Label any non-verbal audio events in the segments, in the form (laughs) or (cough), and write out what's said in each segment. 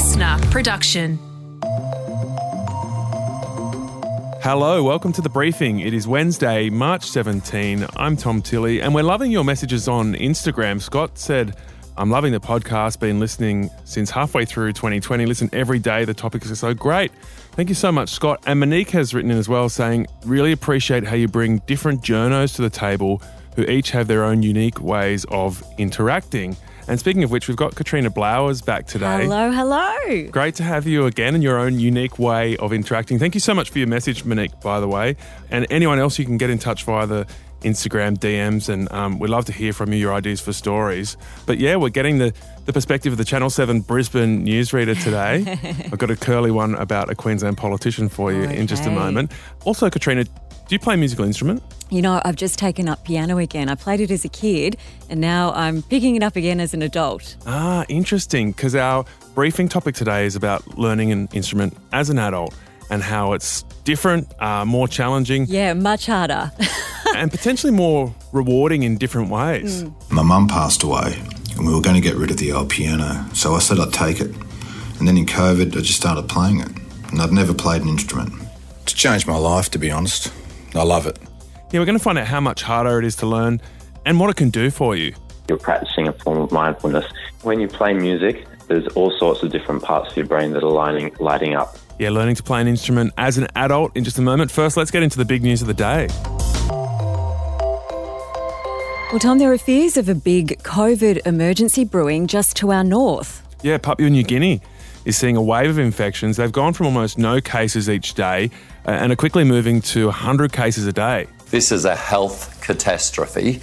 listener production. Hello, welcome to the briefing. It is Wednesday, March 17. I'm Tom Tilley, and we're loving your messages on Instagram. Scott said, I'm loving the podcast, been listening since halfway through 2020. Listen every day, the topics are so great. Thank you so much, Scott. And Monique has written in as well saying, really appreciate how you bring different journos to the table who each have their own unique ways of interacting. And speaking of which, we've got Katrina Blowers back today. Hello, hello. Great to have you again in your own unique way of interacting. Thank you so much for your message, Monique, by the way. And anyone else, you can get in touch via the Instagram DMs, and um, we'd love to hear from you your ideas for stories. But yeah, we're getting the, the perspective of the Channel 7 Brisbane newsreader today. (laughs) I've got a curly one about a Queensland politician for you in just a moment. Also, Katrina, do you play a musical instrument? You know, I've just taken up piano again. I played it as a kid and now I'm picking it up again as an adult. Ah, interesting, because our briefing topic today is about learning an instrument as an adult and how it's different, uh, more challenging, Yeah, much harder. (laughs) and potentially more rewarding in different ways. My mum passed away and we were going to get rid of the old piano, so I said I'd take it. And then in COVID, I just started playing it. And I'd never played an instrument. It's changed my life, to be honest. I love it. Yeah, we're going to find out how much harder it is to learn and what it can do for you. you're practicing a form of mindfulness. When you play music, there's all sorts of different parts of your brain that are lining, lighting up. Yeah, learning to play an instrument as an adult in just a moment. First, let's get into the big news of the day. well, Tom, there are fears of a big COVID emergency brewing just to our north. Yeah, Papua New Guinea is seeing a wave of infections. They've gone from almost no cases each day and are quickly moving to 100 cases a day. This is a health catastrophe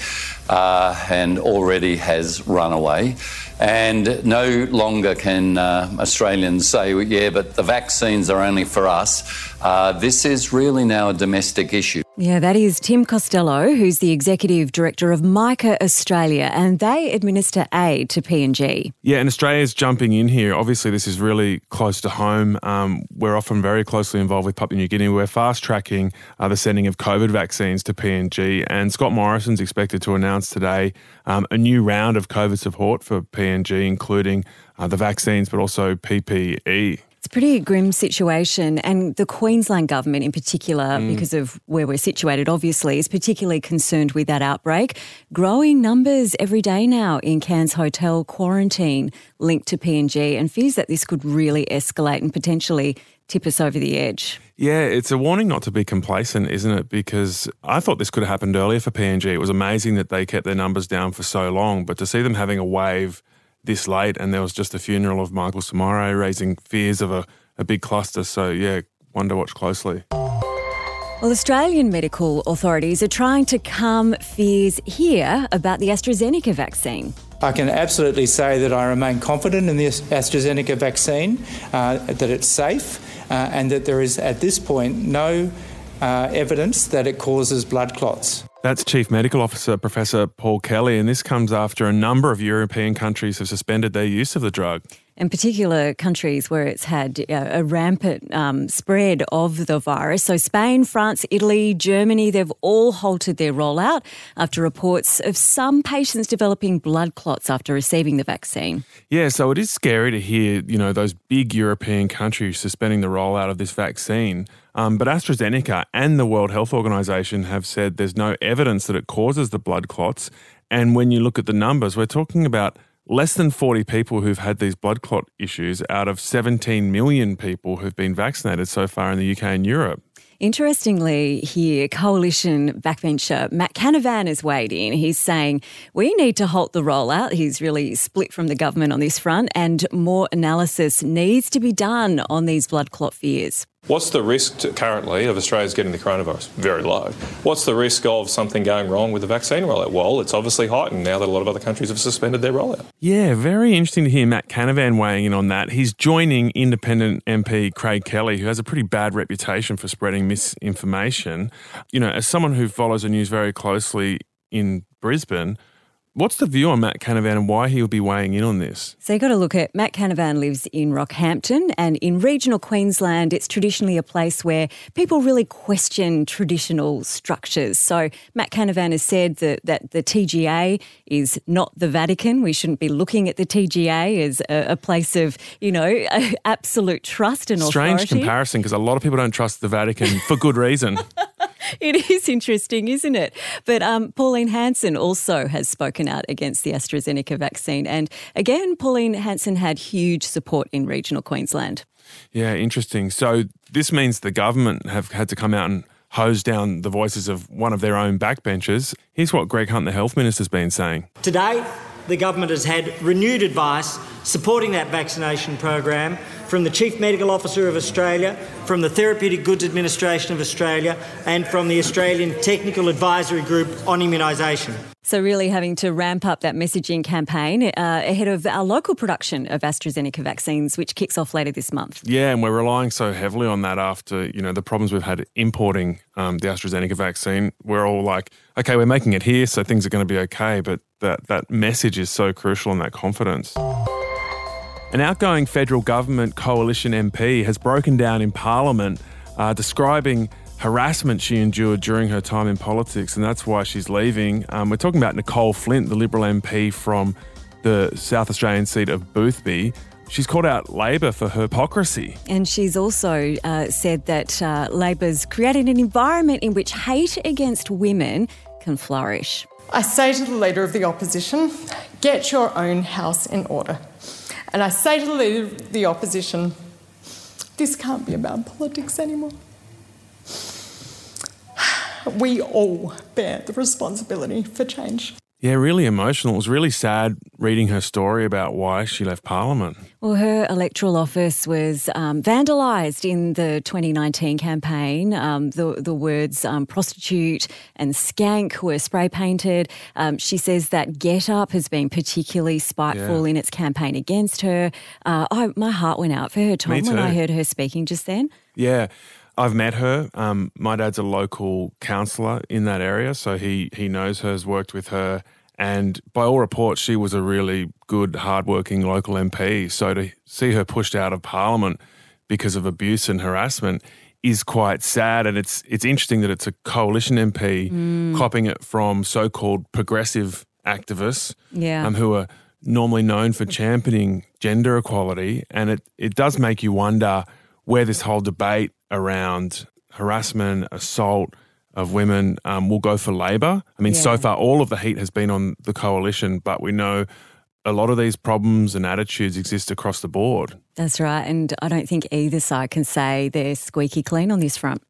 uh, and already has run away. And no longer can uh, Australians say, "Well, yeah, but the vaccines are only for us. Uh, this is really now a domestic issue. Yeah, that is Tim Costello, who's the executive director of Micah Australia, and they administer aid to PNG. Yeah, and Australia's jumping in here. Obviously, this is really close to home. Um, we're often very closely involved with Papua New Guinea. We're fast tracking uh, the sending of COVID vaccines to PNG, and Scott Morrison's expected to announce today um, a new round of COVID support for PNG, including uh, the vaccines, but also PPE. It's a pretty grim situation, and the Queensland government, in particular, mm. because of where we're situated, obviously, is particularly concerned with that outbreak. Growing numbers every day now in Cairns Hotel quarantine linked to PNG, and fears that this could really escalate and potentially tip us over the edge. Yeah, it's a warning not to be complacent, isn't it? Because I thought this could have happened earlier for PNG. It was amazing that they kept their numbers down for so long, but to see them having a wave this late and there was just a funeral of Michael Somare raising fears of a, a big cluster. So, yeah, one to watch closely. Well, Australian medical authorities are trying to calm fears here about the AstraZeneca vaccine. I can absolutely say that I remain confident in the AstraZeneca vaccine, uh, that it's safe, uh, and that there is at this point no uh, evidence that it causes blood clots. That's Chief Medical Officer Professor Paul Kelly, and this comes after a number of European countries have suspended their use of the drug. In particular countries where it's had uh, a rampant um, spread of the virus. So, Spain, France, Italy, Germany, they've all halted their rollout after reports of some patients developing blood clots after receiving the vaccine. Yeah, so it is scary to hear, you know, those big European countries suspending the rollout of this vaccine. Um, but AstraZeneca and the World Health Organization have said there's no evidence that it causes the blood clots. And when you look at the numbers, we're talking about less than 40 people who've had these blood clot issues out of 17 million people who've been vaccinated so far in the UK and Europe. Interestingly, here, coalition backbencher Matt Canavan is weighed in. He's saying we need to halt the rollout. He's really split from the government on this front, and more analysis needs to be done on these blood clot fears. What's the risk to- currently of Australia's getting the coronavirus? Very low. What's the risk of something going wrong with the vaccine rollout? Well, it's obviously heightened now that a lot of other countries have suspended their rollout. Yeah, very interesting to hear Matt Canavan weighing in on that. He's joining independent MP Craig Kelly, who has a pretty bad reputation for spreading misinformation. You know, as someone who follows the news very closely in Brisbane, What's the view on Matt Canavan and why he will be weighing in on this? So you've got to look at Matt Canavan lives in Rockhampton, and in regional Queensland, it's traditionally a place where people really question traditional structures. So Matt Canavan has said that, that the TGA is not the Vatican. We shouldn't be looking at the TGA as a, a place of, you know, (laughs) absolute trust and authority. Strange comparison because a lot of people don't trust the Vatican for good reason. (laughs) (laughs) It is interesting, isn't it? But um, Pauline Hanson also has spoken out against the AstraZeneca vaccine. And again, Pauline Hanson had huge support in regional Queensland. Yeah, interesting. So this means the government have had to come out and hose down the voices of one of their own backbenchers. Here's what Greg Hunt, the health minister's been saying. Today, the government has had renewed advice supporting that vaccination program from the Chief Medical Officer of Australia, from the Therapeutic Goods Administration of Australia, and from the Australian Technical Advisory Group on Immunisation. So, really having to ramp up that messaging campaign uh, ahead of our local production of AstraZeneca vaccines, which kicks off later this month. Yeah, and we're relying so heavily on that after you know the problems we've had importing um, the AstraZeneca vaccine. We're all like, okay, we're making it here, so things are going to be okay. But that that message is so crucial and that confidence. An outgoing federal government coalition MP has broken down in Parliament, uh, describing harassment she endured during her time in politics, and that's why she's leaving. Um, we're talking about Nicolle Flint, the Liberal MP from the South Australian seat of Boothby. She's called out Labor for hypocrisy. And she's also uh, said that uh, Labor's created an environment in which hate against women can flourish. I say to the Leader of the Opposition, get your own house in order. And I say to the the Opposition, this can't be about politics anymore. (sighs) We all bear the responsibility for change. Yeah, really emotional. It was really sad reading her story about why she left Parliament. Well, her electoral office was um, vandalised in the 2019 campaign. Um, the, the words um, prostitute and skank were spray painted. Um, she says that GetUp has been particularly spiteful Yeah. in its campaign against her. Uh, I, my heart went out for her, Tom, when I heard her speaking just then. Yeah, I've met her. Um, my dad's a local councillor in that area, so he he knows her, has worked with her, and by all reports, she was a really good, hardworking local MP. So to see her pushed out of Parliament because of abuse and harassment is quite sad, and it's it's interesting that it's a coalition MP copping it from so-called progressive activists Yeah. um, who are normally known for championing gender equality. And it, it does make you wonder where this whole debate around harassment, assault of women um, will go for Labor. I mean, so far, all of the heat has been on the coalition, but we know a lot of these problems and attitudes exist across the board. That's right. And I don't think either side can say they're squeaky clean on this front.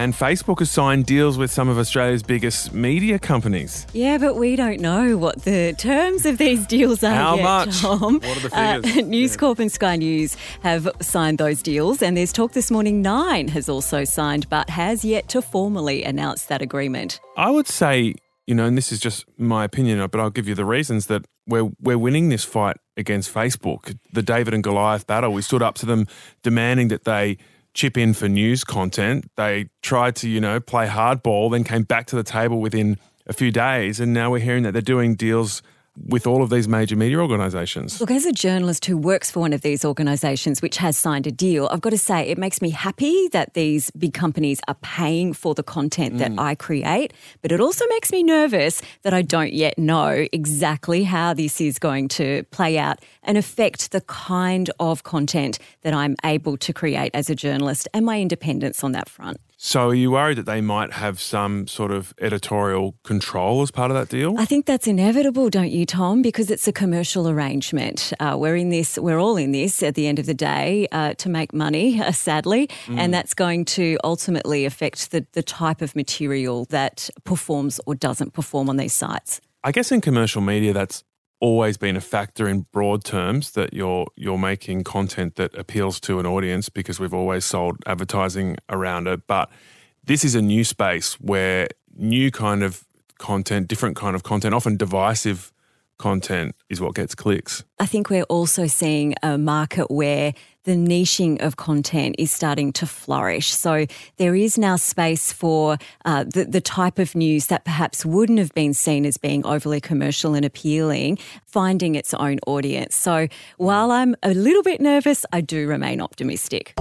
And Facebook has signed deals with some of Australia's biggest media companies. Yeah, but we don't know what the terms of these deals are How yet, much? Tom. What are the Uh, figures? (laughs) News Corp and Sky News have signed those deals, and there's talk this morning Nine has also signed, but has yet to formally announce that agreement. I would say, you know, and this is just my opinion, but I'll give you the reasons that we're we're winning this fight against Facebook. The David and Goliath battle. We stood up to them, demanding that they chip in for news content. They tried to, you know, play hardball, then came back to the table within a few days, and now we're hearing that they're doing deals with all of these major media organisations. Look, as a journalist who works for one of these organisations which has signed a deal, I've got to say it makes me happy that these big companies are paying for the content that mm. I create, but it also makes me nervous that I don't yet know exactly how this is going to play out and affect the kind of content that I'm able to create as a journalist and my independence on that front. So, are you worried that they might have some sort of editorial control as part of that deal? I think that's inevitable, don't you, Tom? Because it's a commercial arrangement. Uh, we're in this, we're all in this at the end of the day uh, to make money, (laughs) uh, sadly, and that's going to ultimately affect the, the type of material that performs or doesn't perform on these sites. I guess in commercial media, that's always been a factor in broad terms that you're you're making content that appeals to an audience because we've always sold advertising around it. But this is a new space where new kind of content, different kind of content, often divisive content is what gets clicks. I think we're also seeing a market where the niching of content is starting to flourish. So there is now space for uh, the, the type of news that perhaps wouldn't have been seen as being overly commercial and appealing, finding its own audience. So while I'm a little bit nervous, I do remain optimistic.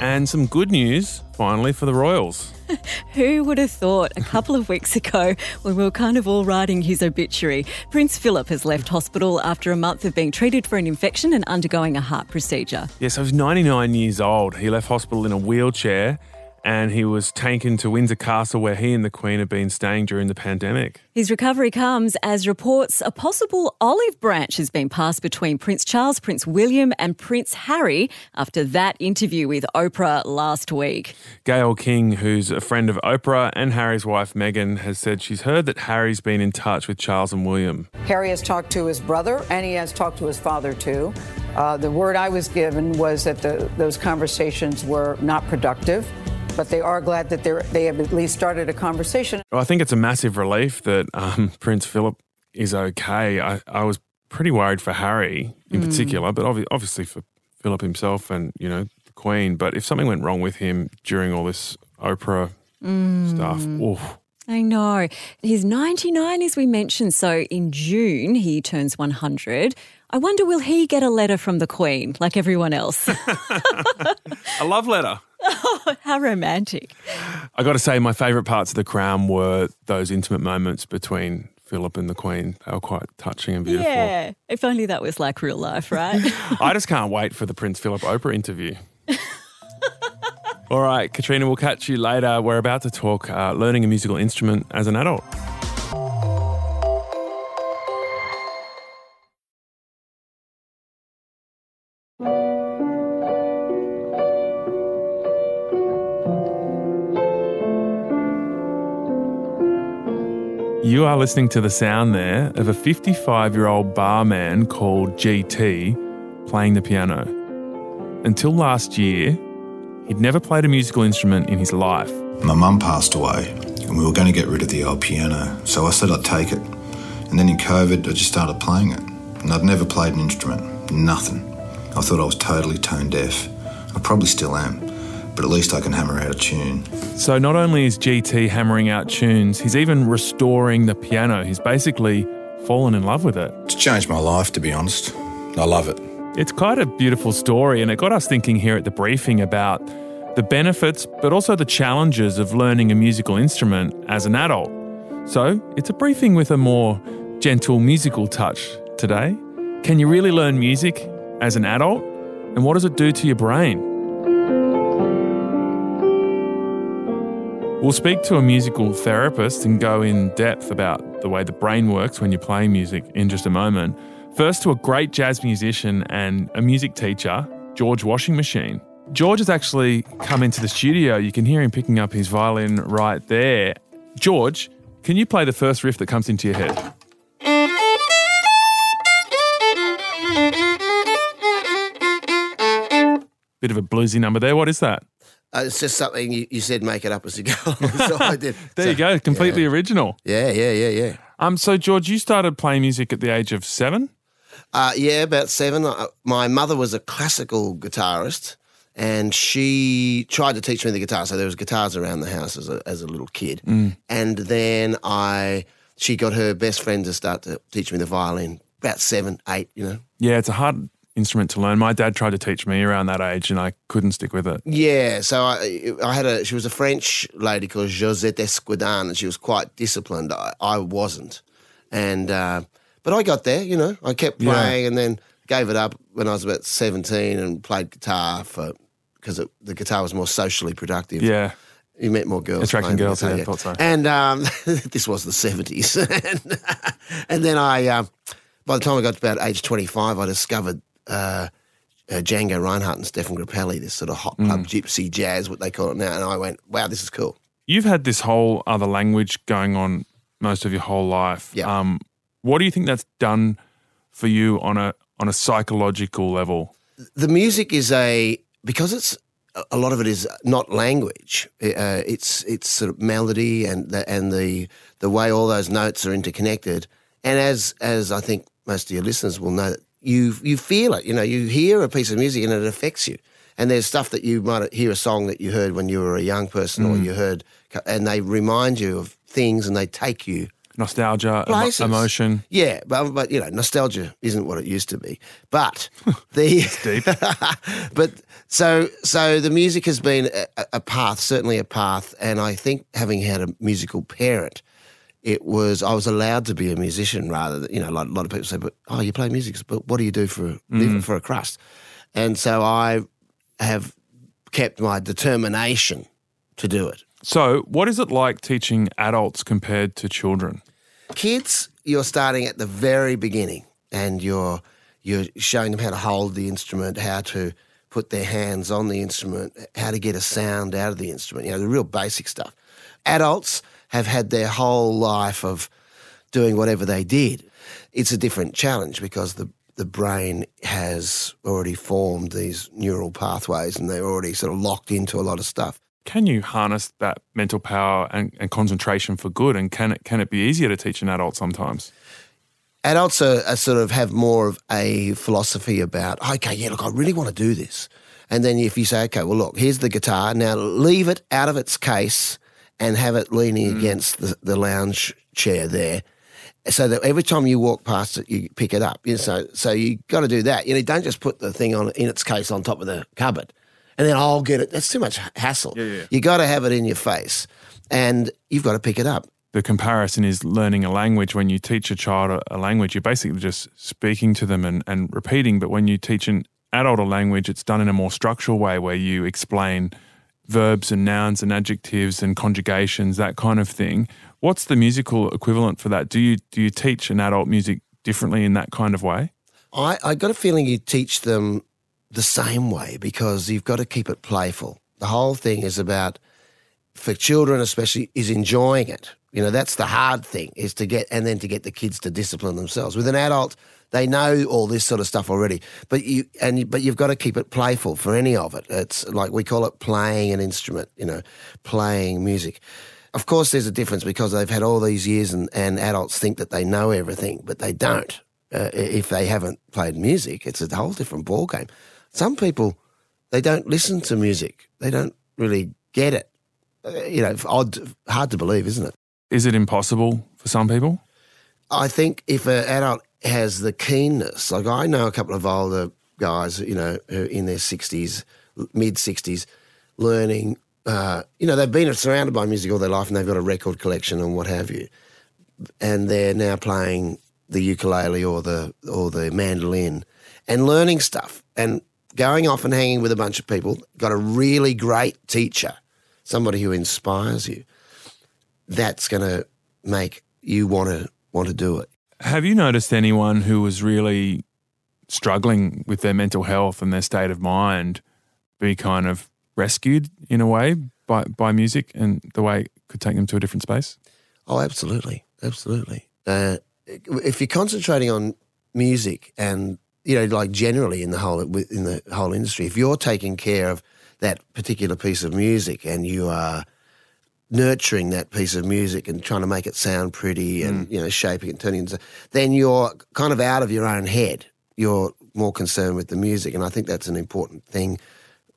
And some good news, finally, for the Royals. (laughs) Who would have thought a couple of weeks ago when we were kind of all writing his obituary, Prince Philip has left hospital after a month of being treated for an infection and undergoing a heart procedure. Yeah, so was 99 years old. He left hospital in a wheelchair and he was taken to Windsor Castle where he and the Queen had been staying during the pandemic. His recovery comes as reports a possible olive branch has been passed between Prince Charles, Prince William, and Prince Harry after that interview with Oprah last week. Gayle King, who's a friend of Oprah and Harry's wife Meghan, has said she's heard that Harry's been in touch with Charles and William. Harry has talked to his brother and he has talked to his father too. Uh, the word I was given was that the, those conversations were not productive but they are glad that they have at least started a conversation. Well, I think it's a massive relief that um, Prince Philip is okay. I, I, was pretty worried for Harry in mm. particular, but obviously for Philip himself and, you know, the Queen. But if something went wrong with him during all this Oprah mm. stuff, oof. I know. He's 99, as we mentioned. So in June, he turns 100. I wonder, will he get a letter from the Queen like everyone else? (laughs) (laughs) a love letter. Oh, how romantic. I got to say, my favourite parts of The Crown were those intimate moments between Philip and the Queen. They were quite touching and beautiful. Yeah, if only that was like real life, right? (laughs) I just can't wait for the Prince Philip Oprah interview. All right, Katrina, we'll catch you later. We're about to talk uh, learning a musical instrument as an adult. You are listening to the sound there of a 55 year old barman called GT playing the piano. Until last year, He'd never played a musical instrument in his life. My mum passed away, and we were going to get rid of the old piano, so I said I'd take it. And then in COVID, I just started playing it. And I'd never played an instrument, nothing. I thought I was totally tone deaf. I probably still am, but at least I can hammer out a tune. So not only is GT hammering out tunes, he's even restoring the piano. He's basically fallen in love with it. It's changed my life, to be honest. I love it. It's quite a beautiful story, and it got us thinking here at the briefing about the benefits, but also the challenges of learning a musical instrument as an adult. So, it's a briefing with a more gentle musical touch today. Can you really learn music as an adult? And what does it do to your brain? We'll speak to a musical therapist and go in depth about the way the brain works when you're playing music in just a moment. First, to a great jazz musician and a music teacher, George Washingmachine. George has actually come into the studio. You can hear him picking up his violin right there. George, can you play the first riff that comes into your head? Bit of a bluesy number there. What is that? Uh, it's just something you, you, said make it up as you go. so (laughs) I did. (laughs) there so, you go, completely yeah. original. Yeah, yeah, yeah, yeah. Um, so George, you started playing music at the age of seven. Uh, yeah, about seven. Uh, my mother was a classical guitarist, and she tried to teach me the guitar. So there was guitars around the house as a, as a little kid. Mm. And then I, she got her best friend to start to teach me the violin. About seven, eight, you know. Yeah, it's a hard instrument to learn. My dad tried to teach me around that age, and I couldn't stick with it. Yeah, so I, I had a. She was a French lady called Josette Esquidin, and she was quite disciplined. I, I wasn't, and. Uh, but I got there, you know. I kept playing yeah. and then gave it up when I was about 17 and played guitar for because the guitar was more socially productive. Yeah. You met more girls. Attracting girls, guitar, yeah, I thought so. And um, (laughs) this was the 70s. (laughs) and, and, then I, um, by the time I got to about age 25, I discovered uh, uh, Django Reinhardt and Stéphane Grappelli, this sort of hot club mm. gypsy jazz, what they call it now. And I went, wow, this is cool. You've had this whole other language going on most of your whole life. Yeah. Um, what do you think that's done for you on a on a psychological level? The music is a because it's a lot of it is not language. Uh, it's it's sort of melody and the, and the the way all those notes are interconnected, And as as I think most of your listeners will know, you you feel it. You know, you hear a piece of music and it affects you. And there's stuff that you might hear a song that you heard when you were a young person, or Mm. you heard, and they remind you of things, and they take you Nostalgia, emo- Places. emotion. yeah, but, but you know, nostalgia isn't what it used to be. But (laughs) the (laughs) but so so the music has been a, a path, certainly a path, and I think having had a musical parent, it was I was allowed to be a musician rather than you know like a lot of people say, but oh, you play music, but what do you do for a Mm. for a crust? And so I have kept my determination to do it. So, what is it like teaching adults compared to children? kids you're starting at the very beginning and you're you're showing them how to hold the instrument how to put their hands on the instrument how to get a sound out of the instrument you know the real basic stuff adults have had their whole life of doing whatever they did it's a different challenge because the the brain has already formed these neural pathways and they're already sort of locked into a lot of stuff Can you harness that mental power and, and concentration for good? And can it can it be easier to teach an adult sometimes? adults are, are sort of have more of a philosophy about okay yeah look i really want to do this. And then if you say okay well look here's the guitar. Now leave it out of its case and have it leaning mm. against the, the lounge chair there so that every time you walk past it you pick it up. You know, so so you got to do that. You know don't just put the thing on in its case on top of the cupboard and then i'll get it that's too much hassle you got to have it in your face and you've got to pick it up The comparison is learning a language. When you teach a child a, a language, you're basically just speaking to them and, and repeating. But when you teach an adult a language, it's done in a more structural way where you explain verbs and nouns and adjectives and conjugations, that kind of thing. What's the musical equivalent for that? Do you do you teach an adult music differently in that kind of way? I, I got a feeling you teach them the same way because you've got to keep it playful. The whole thing is about, for children especially, is enjoying it. You know, that's the hard thing is to get, and then to get the kids to discipline themselves. With an adult, they know all this sort of stuff already, but you and but you've got to keep it playful for any of it. It's like we call it playing an instrument. You know, playing music. Of course, there's a difference because they've had all these years, and, and adults think that they know everything, but they don't. Uh, if they haven't played music, it's a whole different ballgame. Some people, they don't listen to music. They don't really get it. Uh, you know, odd, hard to believe, isn't it? Is it impossible for some people? I think if an adult has the keenness, like I know a couple of older guys, you know, who are in their 60s, mid 60s, learning, uh, you know, they've been surrounded by music all their life and they've got a record collection and what have you. And they're now playing the ukulele or the or the mandolin and learning stuff and going off and hanging with a bunch of people, got a really great teacher, somebody who inspires you. That's going to make you want to want to do it. Have you noticed anyone who was really struggling with their mental health and their state of mind be kind of rescued in a way by, by music and the way it could take them to a different space? Oh, absolutely, absolutely. Uh, if you're concentrating on music and you know, like generally in the whole in the whole industry, if you're taking care of that particular piece of music and you are nurturing that piece of music and trying to make it sound pretty and mm. you know shaping it, and turning it, into, then you're kind of out of your own head. You're more concerned with the music, and I think that's an important thing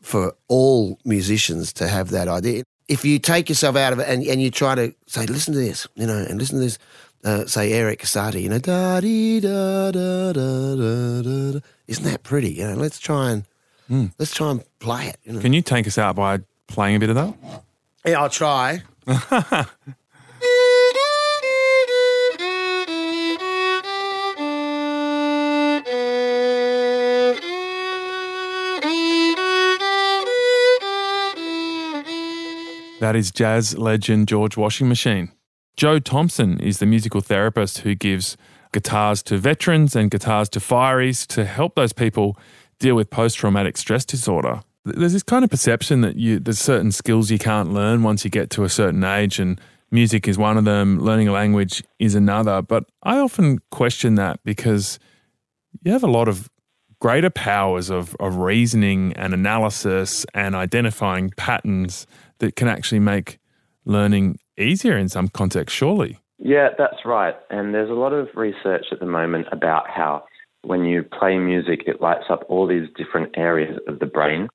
for all musicians to have that idea. If you take yourself out of it and, and you try to say, listen to this, you know, and listen to this, uh, say Erik Satie, you know, da dee da da da da da. Isn't that pretty? You know, let's try and let's try and play it. You know? Can you take us out by playing a bit of that? Yeah, I'll try. (laughs) That is jazz legend George Washingmachine. Joe Thompson is the musical therapist who gives guitars to veterans and guitars to fireys to help those people deal with post traumatic stress disorder. There's this kind of perception that you there's certain skills you can't learn once you get to a certain age and music is one of them, learning a language is another, but I often question that because you have a lot of greater powers of, of reasoning and analysis and identifying patterns that can actually make learning easier in some context, surely. Yeah, that's right. And there's a lot of research at the moment about how when you play music, it lights up all these different areas of the brain.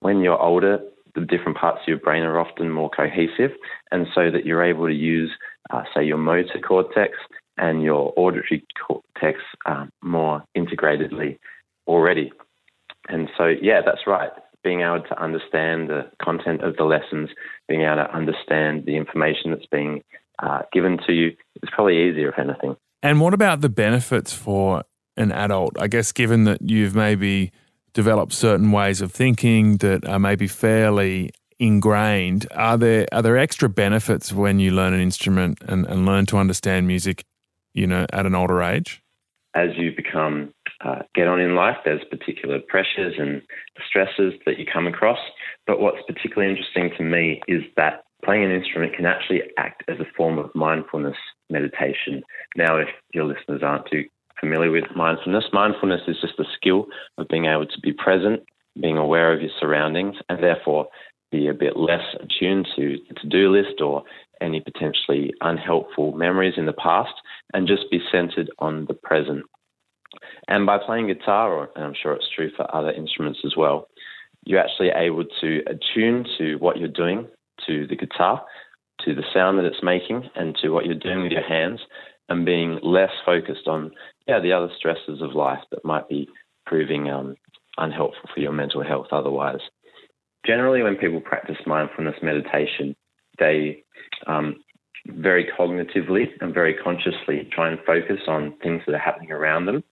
When you're older, the different parts of your brain are often more cohesive, and so that you're able to use, uh, say, your motor cortex and your auditory cortex um, more integratedly already. And so, yeah, that's right. Being able to understand the content of the lessons, being able to understand the information that's being uh, given to you is probably easier, if anything. And what about the benefits for an adult? I guess, given that you've maybe developed certain ways of thinking that are maybe fairly ingrained, are there are there extra benefits when you learn an instrument and, and learn to understand music, you know, at an older age? As you become uh, get on in life, there's particular pressures and stresses that you come across. But what's particularly interesting to me is that playing an instrument can actually act as a form of mindfulness meditation. Now, if your listeners aren't too familiar with mindfulness, mindfulness is just the skill of being able to be present, being aware of your surroundings, and therefore be a bit less attuned to the to do list or any potentially unhelpful memories in the past, and just be centered on the present. And by playing guitar, and I'm sure it's true for other instruments as well, you're actually able to attune to what you're doing, to the guitar, to the sound that it's making, and to what you're doing with your hands, and being less focused on yeah the other stresses of life that might be proving um, unhelpful for your mental health otherwise. Generally, when people practice mindfulness meditation, they um, very cognitively and very consciously try and focus on things that are happening around them.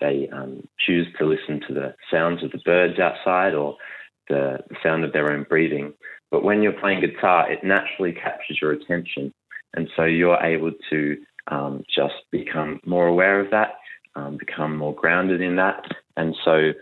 They um, choose to listen to the sounds of the birds outside or the, the sound of their own breathing. But when you're playing guitar, it naturally captures your attention. And so you're able to um, just become more aware of that, um, become more grounded in that. And so,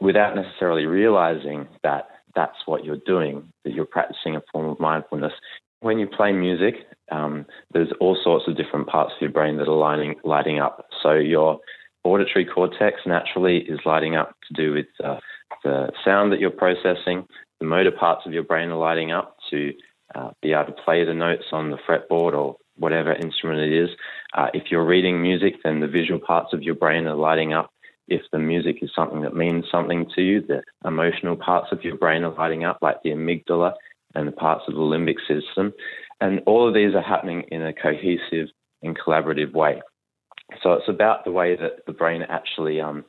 without necessarily realizing that that's what you're doing, that you're practicing a form of mindfulness. When you play music, um, there's all sorts of different parts of your brain that are lining, lighting up. So, your auditory cortex naturally is lighting up to do with uh, the sound that you're processing. The motor parts of your brain are lighting up to uh, be able to play the notes on the fretboard or whatever instrument it is. Uh, if you're reading music, then the visual parts of your brain are lighting up. If the music is something that means something to you, the emotional parts of your brain are lighting up, like the amygdala and the parts of the limbic system. And all of these are happening in a cohesive and collaborative way. So it's about the way that the brain actually um,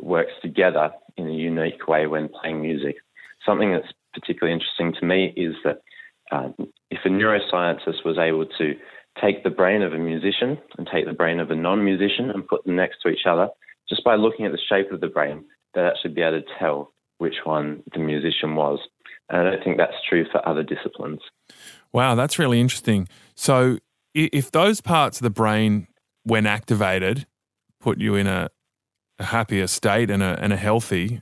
works together in a unique way when playing music. Something that's particularly interesting to me is that uh, if a neuroscientist was able to take the brain of a musician and take the brain of a non musician and put them next to each other, just by looking at the shape of the brain, they'd actually be able to tell which one the musician was. And I don't think that's true for other disciplines. Wow, that's really interesting. So, if those parts of the brain, when activated, put you in a, a happier state and a, and a healthy,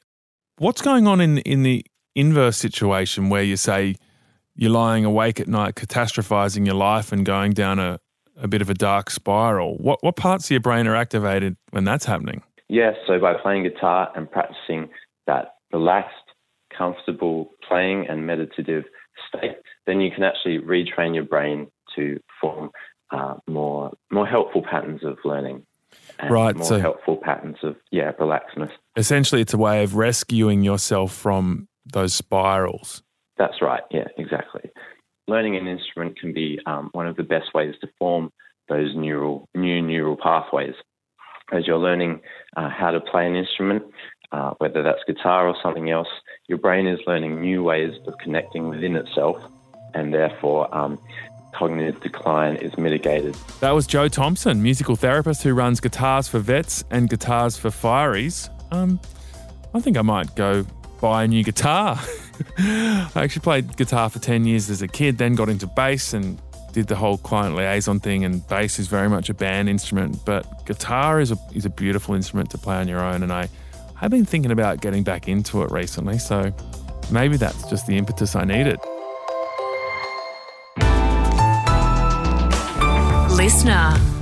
what's going on in, in the inverse situation where you say you're lying awake at night catastrophizing your life and going down a, a bit of a dark spiral. What, what parts of your brain are activated when that's happening? Yes, so by playing guitar and practicing that relaxed, comfortable playing and meditative state, then you can actually retrain your brain to form uh, more more helpful patterns of learning. right, more so helpful patterns of yeah relaxedness. Essentially, it's a way of rescuing yourself from those spirals. That's right. Yeah, exactly. Learning an instrument can be um, one of the best ways to form those neural new neural pathways. As you're learning uh, how to play an instrument, uh, whether that's guitar or something else, your brain is learning new ways of connecting within itself, and therefore um, cognitive decline is mitigated. That was Joe Thompson, musical therapist who runs guitars for vets and guitars for fireys. Um, I think I might go buy a new guitar. (laughs) I actually played guitar for 10 years as a kid, then got into bass and did the whole client liaison thing. And bass is very much a band instrument, but guitar is a, is a beautiful instrument to play on your own. And I have been thinking about getting back into it recently. So maybe that's just the impetus I needed. Listener.